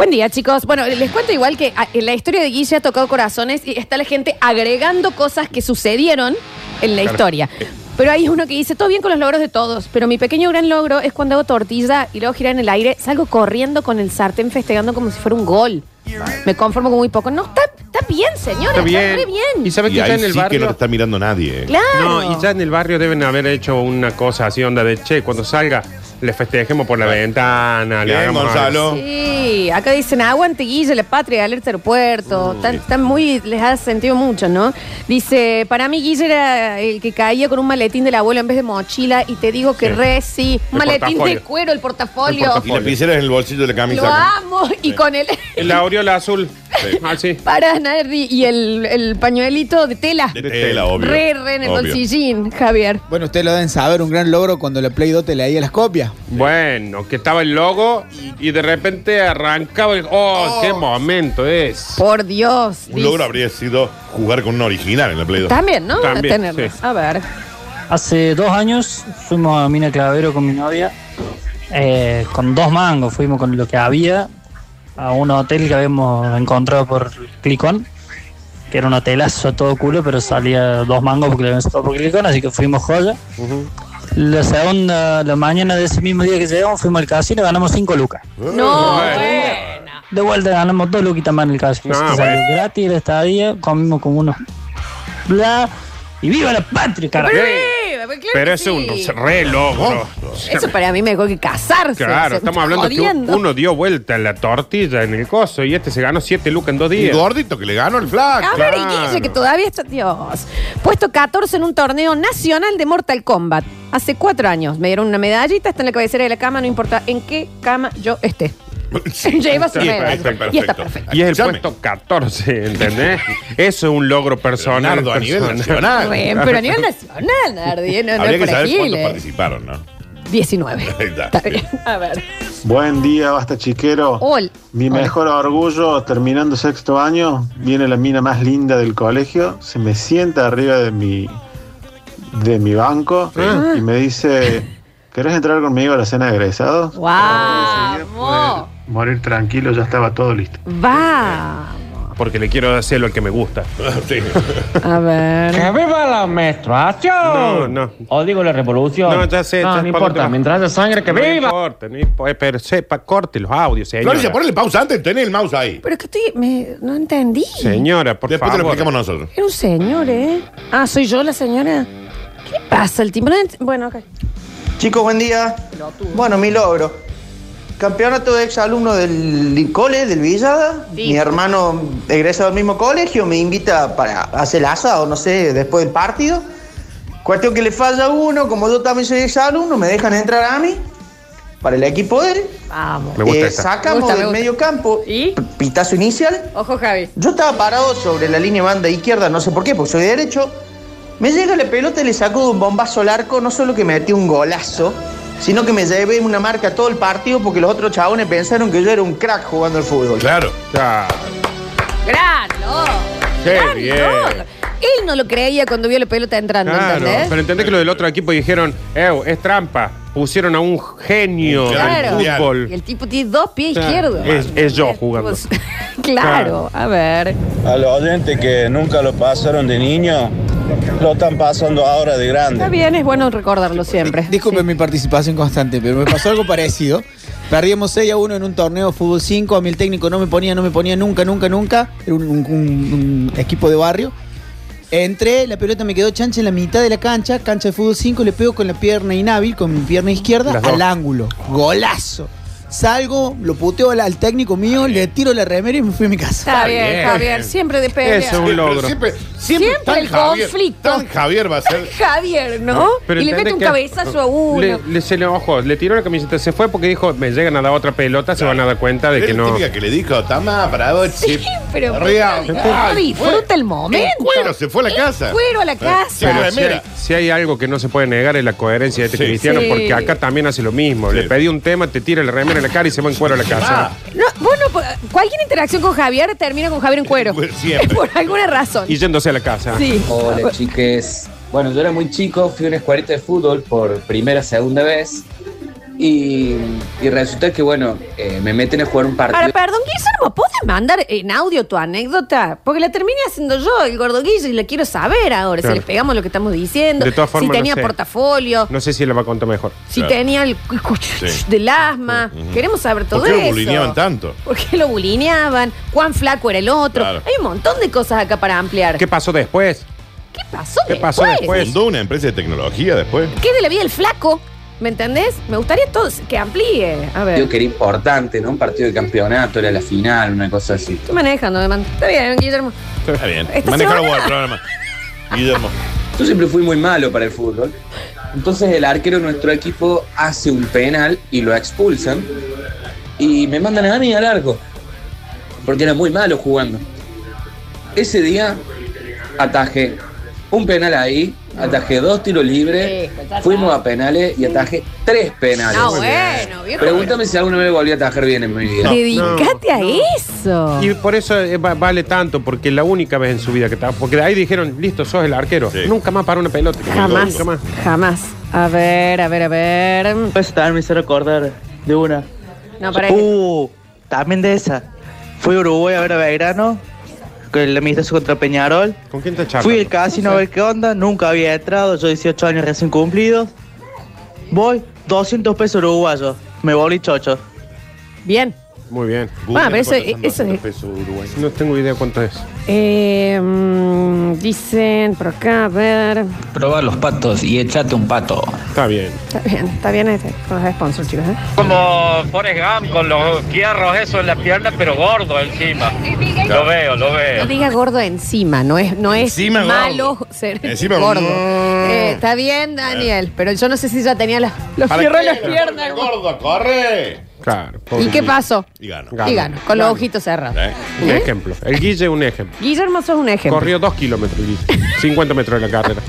Buen día, chicos. Bueno, les cuento igual que ah, en la historia de Guille ha tocado corazones y está la gente agregando cosas que sucedieron en la Claro. historia. Pero hay uno que dice, todo bien con los logros de todos, pero mi pequeño gran logro es cuando hago tortilla y luego girar en el aire, salgo corriendo con el sartén festejando como si fuera un gol. Me conformo con muy poco. No, está, está bien, señora. Está bien. Y sabes Y que ya ahí en el sí que no barrio. te está mirando nadie. eh. Claro. No, y ya en el barrio deben haber hecho una cosa así, onda de che, cuando salga, le festejemos por la ventana. le Bien, hagamos Gonzalo. Sí, acá dicen aguante Guille, la patria, alerta aeropuerto. Están, están muy, les ha sentido mucho, ¿no? Dice, para mí Guille era el que caía con un maletín del abuelo en vez de mochila y te digo que Sí. re sí, un El maletín de portafolio. cuero, el portafolio. El portafolio. Y la lapicera en el bolsillo de la Lo camisa. amo. Y con el. La aureola azul. Sí. Ah, sí. para Nardi y el, el pañuelito de tela. De tela, obvio. Re, re en el Obvio. bolsillín, Javier. Bueno, ustedes lo deben saber, un gran logro cuando la Play 2 te leía las copias. Bueno, que estaba el logo y de repente arrancaba el. ¡Oh, qué momento es! Por Dios. Un dice. logro habría sido jugar con un original en la Play 2. También, ¿no? También, sí. A ver. Hace dos años fuimos a Mina Clavero con mi novia, eh, con dos mangos, fuimos con lo que había a un hotel que habíamos encontrado por Clicón, que era un hotelazo a todo culo, pero salía dos mangos porque lo habíamos sacado por Clicón, así que fuimos joya. La segunda, la mañana de ese mismo día que llegamos, fuimos al casino y ganamos cinco lucas. No, Bueno. De vuelta ganamos dos luquitas más en el casino. No, así que salió gratis el estadía, comimos como unos... Bla, y viva la patria, carajo. Claro Pero que es un re logro. Eso para mí mejor que casarse. Claro, Se estamos hablando que jodiendo. uno dio vuelta en la tortilla en el coso y este se ganó siete lucas en dos días. gordito que le ganó el flaco. A ver, y Claro. Guille, que todavía está. Dios. Puesto 14 en un torneo nacional de Mortal Kombat. Hace cuatro años. Me dieron una medallita, está en la cabecera de la cama, no importa en qué cama yo esté. Lleva su medalla. Y está perfecto. Y es el Escuchame. puesto 14, ¿entendés? Eso es un logro personal. Leonardo, a nivel personal. nacional. Pero a nivel nacional, Nardi, ¿eh? no, no Habría es que para saber cuántos participaron, ¿no? 19. Ahí está, bien. A ver. Buen día, basta chiquero. Ol. Mi mejor orgullo, terminando sexto año, viene la mina más linda del colegio, se me sienta arriba de mi, de mi banco Ah. y me dice, ¿querés entrar conmigo a la cena de egresados? Vamos. Morir tranquilo, ya estaba todo listo. Vamos. Porque le quiero hacer lo que me gusta. Sí. A ver. ¡Que viva la menstruación! No, no. O digo la revolución. No, ya sé, No, ya, no ¿para importa. va? Mientras haya sangre, que No viva. importa, no importa, pero sepa, corte los audios, señora. Florencia, ponle pausa antes, tenés el mouse ahí. Pero es que estoy. me- no entendí. Señora, por Después te lo favor. explicamos nosotros. Era un señor, ¿eh? Ah, soy yo la señora. ¿Qué pasa? El timbre. Bueno, ok. Chicos, buen día. Bueno, mi logro. Campeonato de exalumno del cole, del Villada. Sí. Mi hermano egresa del mismo colegio, me invita para hacer asado, no sé, después del partido. Cuestión que le falla uno, como yo también soy exalumno, me dejan entrar a mí para el equipo de él. Vamos. Me gusta Eh, esta. sacamos Me gusta, me del medio campo, ¿Y? pitazo inicial. Ojo, Javi. Yo estaba parado sobre la línea banda izquierda, no sé por qué, porque soy derecho. Me llega la pelota y le saco de un bombazo al arco, no solo que me metí un golazo, sino que me llevé una marca todo el partido porque los otros chabones pensaron que yo era un crack jugando al fútbol. Claro. Gran logro. Qué Gran bien. Él no lo creía cuando vio la pelota entrando, Claro, ¿entendés? pero entendés que lo del otro equipo dijeron, Ew, es trampa. Pusieron a un genio Claro. del Y fútbol. el tipo tiene dos pies Claro. izquierdos. Es- es yo jugando. claro, a ver. A los oyentes que nunca lo pasaron de niño, lo están pasando ahora de Está grande. bien, es bueno recordarlo siempre. Disculpen mi participación constante, pero me pasó algo parecido. Perdíamos 6 a 1 en un torneo de fútbol 5. A mí el técnico no me ponía, no me ponía nunca, nunca, nunca. Era un, un- un- un equipo de barrio. Entré, la pelota me quedó chancha en la mitad de la cancha, cancha de fútbol 5, le pego con la pierna inhábil, con mi pierna izquierda, al ángulo. Golazo. Salgo, lo puteo al, al técnico mío, le tiro la remera y me fui a mi casa. Está bien, bien. Javier, siempre de pelea. Eso es un logro. Siempre, siempre, Siempre tan el Javier, conflicto. Tan Javier va a ser. Javier, ¿no? Pero y le mete un cabezazo a uno. Le, le- se le ojo, le tiró la camiseta, se fue porque dijo, me llegan a dar otra pelota, se van a dar cuenta de que la no. que le dijo, tama, bravo, Sí, chip. pero Ay, disfruta el momento. En cuero, se fue a la casa. En cuero a la casa. Pero Pero si hay, mira. si hay algo que no se puede negar es la coherencia de este Sí. cristiano, Sí. porque acá también hace lo mismo. Sí. Le pedí un tema, te tira la remera en la cara y se va en cuero a la casa. Ah, No, bueno, pues, cualquier interacción con Javier termina con Javier en cuero. Siempre. Por alguna razón. Y yéndose a la casa. Sí. Hola chiques. Bueno, yo era muy chico, fui a una escuelita de fútbol por primera, segunda vez. Y, y resulta que, bueno, eh, me meten a jugar un partido. Ahora, perdón, Guillermo, ¿puedes mandar en audio tu anécdota? Porque la terminé haciendo yo, el gordo Guille, y la quiero saber ahora. Claro. Si le pegamos lo que estamos diciendo. De todas formas, si no tenía sé. portafolio. No sé si la va a contar mejor. Si tenía el Sí. del asma. Queremos saber todo ¿Por qué lo eso. bulineaban tanto? ¿Por qué lo bulineaban? ¿Cuán flaco era el otro? Claro. Hay un montón de cosas acá para ampliar. ¿Qué pasó después? ¿Qué pasó ¿Qué pasó después? Fundó una empresa de tecnología después. ¿Qué de la vida del flaco? ¿Me entendés? Me gustaría todo que amplíe. A ver. partido que era importante, ¿no? Un partido de campeonato, era la final, una cosa así. Estoy manejando, me mando. Está bien, Guillermo. Está bien. Esta Manejalo semana- vos el programa. Guillermo. Yo siempre fui muy malo para el fútbol. Entonces el arquero de nuestro equipo hace un penal y lo expulsan. Y me mandan a mí al arco. Porque era muy malo jugando. Ese día atajé un penal ahí, atajé dos tiros libres, fuimos a penales y atajé tres penales. No, bueno, viejo. Pregúntame si alguna vez volví a atajar bien en mi vida. Dedicate a eso. Y por eso eh, va- vale tanto, porque la única vez en su vida que estaba. Porque de ahí dijeron, listo, sos el arquero. Nunca más para una pelota. Jamás. Nunca más. Jamás. A ver, a ver, a ver. Eso también me hizo recordar de una. No, para Uh, también de esa. Fui a Uruguay a ver a Belgrano, con el amistoso contra Peñarol. ¿Con quién te charlas? Fui al casino a ver qué onda, nunca había entrado, yo 18 años recién cumplidos. Voy, 200 pesos uruguayos, me volví chocho. Bien. Muy bien. Ah, pero eso, eso es. No tengo idea cuánto es. Eh, mm, dicen por acá, a ver. Proba los patos y échate un pato. Está bien. Está bien, está bien este, con los sponsors, chicos. ¿eh? Como Forrest Gump con los hierros eso en la pierna, pero gordo encima. Lo veo, lo No veo. diga gordo encima, no es, no es Encima malo gordo. ser Encima gordo. gordo. Eh, está bien, Daniel, pero yo no sé si ya tenía los ¿Para fierros en qué? las piernas. Gordo, corre. Claro. ¿Y qué pasó? Y gano. Y ganó, con los ojitos cerrados. ¿Eh? Un ¿Eh? ejemplo. El Guille, un ejemplo. Guillermo, sos un ejemplo. Corrió dos kilómetros, el Guille. 50 metros de la carrera.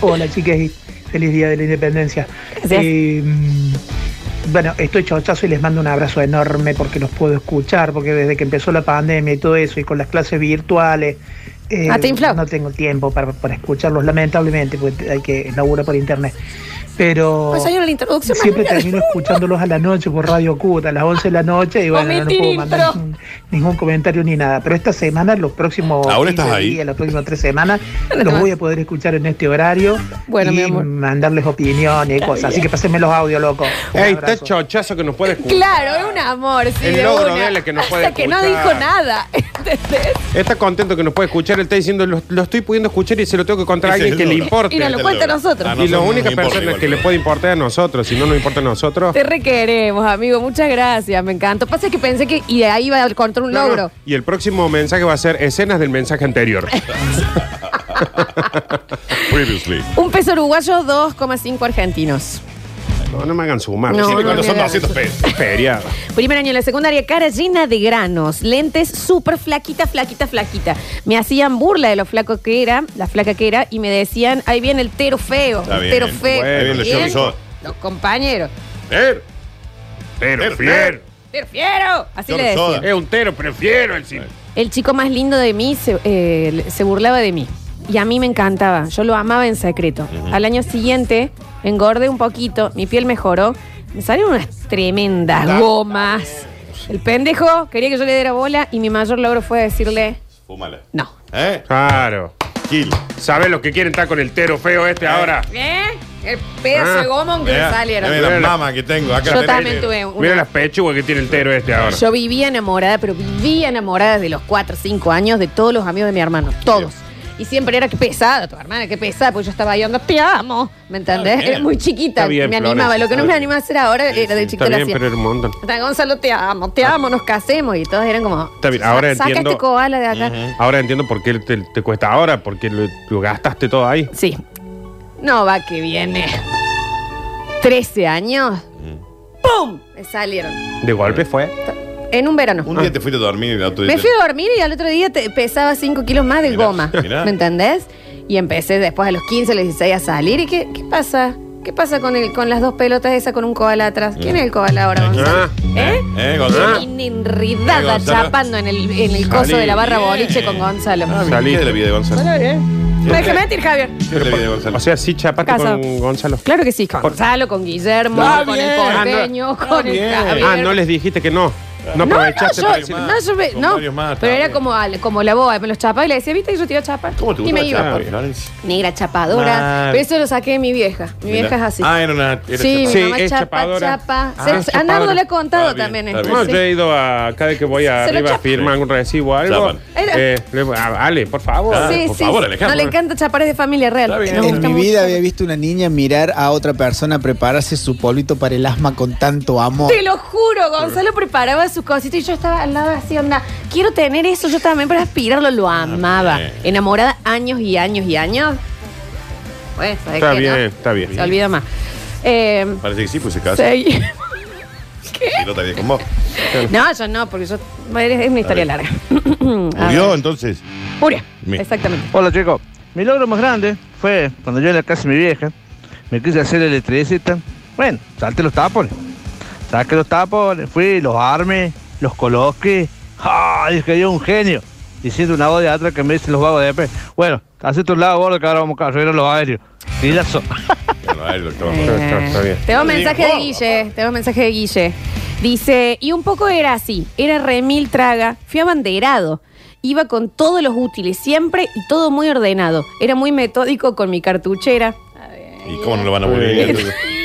Hola y feliz día de la independencia. Eh, bueno, estoy chochazo y les mando un abrazo enorme porque los puedo escuchar, porque desde que empezó la pandemia y todo eso, y con las clases virtuales, eh, Ah, te infló. no tengo tiempo para, para escucharlos, lamentablemente, porque hay que laburar por internet. Pero Pues hay una introducción más siempre termino escuchándolos a la noche por Radio Cut, a las 11 de la noche, y bueno, no, Omitir puedo mandar ningún, ningún comentario ni nada. Pero esta semana, los próximos ¿Aún 15 estás ahí? días, las próximas tres semanas, los voy a poder escuchar en este horario Bueno, y mi amor. mandarles opiniones y cosas. Así que pásenme los audios, loco. Un Ey, está chochazo que nos puede escuchar. Claro, es un amor, sí. El de logro una. de él es que no puede Hasta que no dijo nada. ¿Entendés? Está contento que nos puede escuchar. Él está diciendo, lo, lo estoy pudiendo escuchar y se lo tengo que contar a Ese alguien es que el le logro. importe. Y nos lo cuenta a nosotros. Y la nosotros única nos importa persona igual, que le puede importar es a nosotros. Si no nos importa a nosotros. Te requeremos, amigo. Muchas gracias. Me encantó. Pasa que pensé que y de ahí iba a encontrar un No, no. logro. Y el próximo mensaje va a ser escenas del mensaje anterior. Previously. Un peso uruguayo, 2,5 argentinos. No, no me hagan sumar. No, Siempre no, cuando son idea. 200 pesos. Feriado. Primer año en la secundaria, cara llena de granos, lentes súper flaquita, flaquita, flaquita. Me hacían burla de lo flaco que era, la flaca que era, y me decían, ahí viene el tero feo, Está el bien. tero feo. El Bien. Jordi Soda. Los compañeros. Er, Pero er, prefiero. ¡Prefiero! Así le Soda. decían. Es un tero, prefiero el cine. El chico más lindo de mí se, eh, se burlaba de mí. Y a mí me encantaba. Yo lo amaba en secreto. Al año siguiente engordé un poquito, mi piel mejoró. Me salieron unas tremendas gomas. El pendejo quería que yo le diera bola y mi mayor logro fue decirle Fúmala. no. ¿Eh? Claro. Kill. ¿Sabes lo que quieren estar con el tero feo este ahora? ¿Eh? El pedazo Ah, de goma que me Mira, salieron. mira las mamas que tengo. Acá Yo tenés. también tuve una. Mira las pechugas que tiene el tero este ahora. Yo vivía enamorada, pero vivía enamorada de los 4 o 5 años de todos los amigos de mi hermano. Todos. Y siempre era que pesada tu hermana, que pesada, porque yo estaba ahí onda, te amo. ¿Me entendés? Está bien. Era muy chiquita, Está bien, me Florencia, animaba. Lo que no está me bien. anima a hacer ahora era de Está chiquita lo bien, pero era un montón. Está, Gonzalo, te amo, te amo, nos casemos. Y todos eran como. Está bien, ahora Saca entiendo. este koala de acá. Ahora entiendo por qué te, te cuesta ahora, porque lo, lo gastaste todo ahí. Sí. No va que viene. 13 años. ¡Pum! Me salieron. De golpe fue. En un verano. Un día te fuiste a dormir y el otro día. Me fui a dormir y al otro día te pesaba 5 kilos más de Mirá, goma. mirá. ¿Me entendés? Y empecé después a los 15, a los 16 a salir. ¿Y qué, qué pasa? ¿Qué pasa con, el, con las dos pelotas esas con un koala atrás? ¿Quién es el koala ahora, Gonzalo? ¿Eh? ¿Eh, Gonzalo? Vine Eh, enredada Gonzalo. chapando en el, en el coso Salí de la barra bien. boliche con Gonzalo. Ah, bien, ¿qué de la vida de Gonzalo? Hola, bien. No hay que mentir, Javier. O sea, sí chapaste Casado. con Gonzalo. Claro que sí, con Gonzalo, con Guillermo, Ah, con bien. el porteño, con el Javier. Ah, no les dijiste que no. No No, no, aprovechaste yo, decir- no, yo me- Con no, varios más, pero está era como, al- como la boa, me los chapaba y le decía, ¿viste? Y yo te iba a chapar. ¿Cómo te y gusta me la iba. chapa, Florencia? Negra chapadora. Mal. Pero eso lo saqué de mi vieja. Mi Mira. vieja es así. Ah, era una. Era sí, chapa. mi mamá es chapa, chapadora. chapa. Ah, Se- es a Nardo chapadora. le he contado Está bien, también está esto. No, sí. yo he ido a cada vez que voy Se lo arriba a chapa. firmar algún recibo o algo. Chapan. Eh, le- a- Ale, por favor. Ah, Sí, por sí, favor, sí. Alejandro. No le encanta chapar es de familia real. Está bien. Nos En gusta mi mucho. vida había visto una niña mirar a otra persona prepararse su polvito para el asma con tanto amor. Te lo juro, Gonzalo preparaba sus cositas y yo estaba al lado así, onda, quiero tener eso yo también para aspirarlo, lo amaba. bien. Enamorada años y años y años. Pues, ¿sabes Está qué, no? bien, está bien. Se olvida más. Eh, Parece que sí, pues se casó. segui- Y no te había con vos. no, yo no, porque yo es una historia larga. A Murió entonces. Murió, Mi- exactamente. Hola chicos, mi logro más grande fue cuando yo en la casa de mi vieja me quise hacer electricista. Bueno, salte los tapones. Saqué los tapones, fui, los armé, los coloqué. ¡Ah! Dije yo un genio. Diciendo una voz de atrás que me dicen los vagos de EP. Bueno, hace tu lado gordo que ahora vamos a arreglar los aéreos. Está, está bien. Tengo mensaje de Guille, tengo mensaje de Guille. Dice, y un poco era así, era remil traga, fui abanderado. Iba con todos los útiles siempre y todo muy ordenado. Era muy metódico con mi cartuchera. ¿Y cómo no lo van a volver?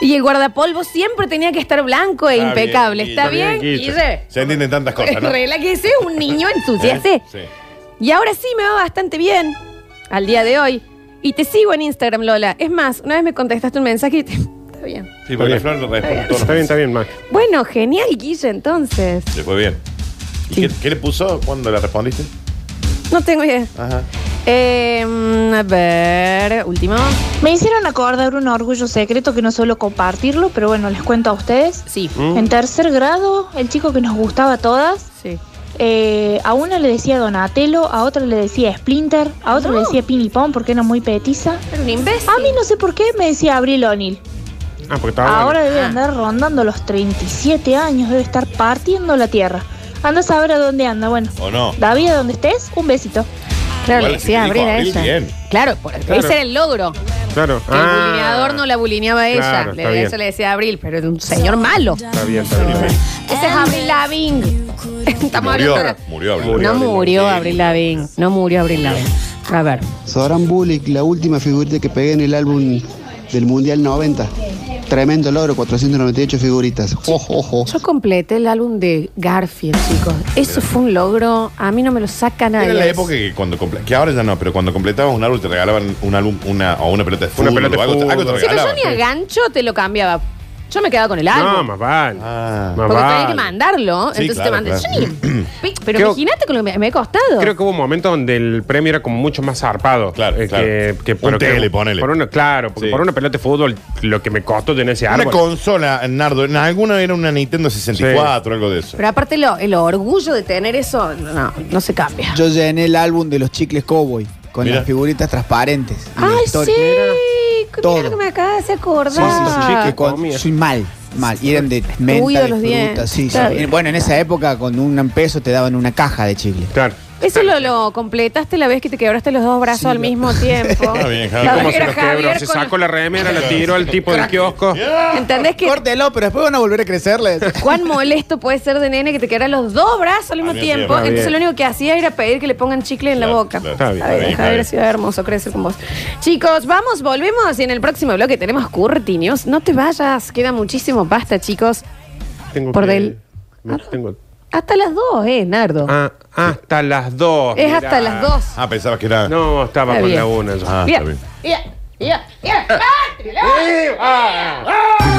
Y el guardapolvo siempre tenía que estar blanco e Está impecable. ¿Está bien, bien, Guille. Guille? Se entienden tantas cosas, ¿no? Relájese, un niño ensuciase. ¿Eh? Sí. Y ahora sí me va bastante bien, al día de hoy. Y te sigo en Instagram, Lola. Es más, una vez me contestaste un mensaje y te... Está bien. Sí, porque la flor lo responde todo. Está bien, está bien, Max. Bueno, genial, Guille, entonces. Le fue bien. ¿Y qué, qué le puso cuando le respondiste? No tengo idea. Ajá. Eh, a ver, último. Me hicieron acordar un orgullo secreto que no suelo compartirlo, pero bueno, les cuento a ustedes. Sí. En tercer grado, el chico que nos gustaba a todas, Sí. eh, a una le decía Donatello, a otra le decía Splinter, a otra le decía Pinipón porque era muy petiza. Pero un imbécil. A mí no sé por qué me decía Abril O'Neill. Ah, porque estaba Ahora bueno. debe andar rondando los 37 años, debe estar partiendo la tierra. Anda a saber a dónde anda. Bueno, ¿O no? David, a donde estés, un besito. Claro, le decía abrir a Abril, ella. bien. Claro, por- Claro. ese era el logro. Claro. Que el Ah. bulineador no la bulineaba a ella. Claro, le, está bien. eso le decía Abril, pero era un señor malo. Está bien, está bien. Ese es Abril Lavigne. Estamos Murió. hablando de- Murió, Abril. No murió Sí. Abril Lavigne. No murió Abril Lavigne. A ver. Soran Bullock, la última figurita que pegué en el álbum del Mundial 90. Tremendo logro, 498 figuritas. Ojo, ojo. Yo completé el álbum de Garfield, chicos. Eso fue un logro. A mí no me lo saca nadie. Era la época que cuando comple- que ahora ya no, pero cuando completabas un álbum te regalaban un álbum, una, o una pelota de fútbol. pelota de o algo, fútbol. algo te Sí, pero yo ni a gancho te lo cambiaba. Yo me quedaba con el álbum. No, más vale. Ah. Más porque tenía que mandarlo. Sí, entonces claro, te mandé. claro. Yo ni- Pi- Pero Creo- imagínate con lo que me, me ha costado. Creo que hubo un momento donde el premio era como mucho más zarpado. Claro, Eh, claro. Que, que Un pero que- ponele. Por una, claro, porque Sí. por una pelota de fútbol, lo que me costó tener ese Una árbol. consola, Nardo. En alguna era una Nintendo 64 algo de eso. Pero aparte lo- el orgullo de tener eso, no, no se cambia. Yo llené el álbum de los chicles Cowboy con Mira. las figuritas transparentes. Ay, historia- sí. Todo. Mira lo que me acabas de acordar. Sí, sí, sí, que con- comía. soy mal, mal. Y eran de Uy, menta, de de los dientes. frutas. Sí, sí. Está bien. Bueno, en esa época con un peso te daban una caja de chicle. Claro. Eso lo, lo completaste la vez que te quebraste los dos brazos al mismo tiempo. Está bien, Javier. La ¿Cómo vez se que lo era quebró? Javier Se con- sacó la remera, la tiró al tipo del kiosco. ¿Entendés que Córtelo, pero después van a volver a crecerles. cuán molesto puede ser de nene que te quebran los dos brazos al mismo Al mismo tiempo? tiempo. Entonces Bien. lo único que hacía era pedir que le pongan chicle en la Claro, boca. claro. Está bien, está Javier, ha está sido hermoso crecer con vos. Chicos, vamos, volvemos y en el próximo bloque tenemos Curti News. No te vayas, queda muchísimo pasta, chicos. Tengo Por que- del- tengo- Hasta las dos, eh, Nardo. Ah, hasta las dos. es mirá. hasta las dos. Ah, pensabas que era. No, estaba Está con bien. la una. Ah, está bien. mira. ¡Ah! ¡Ah!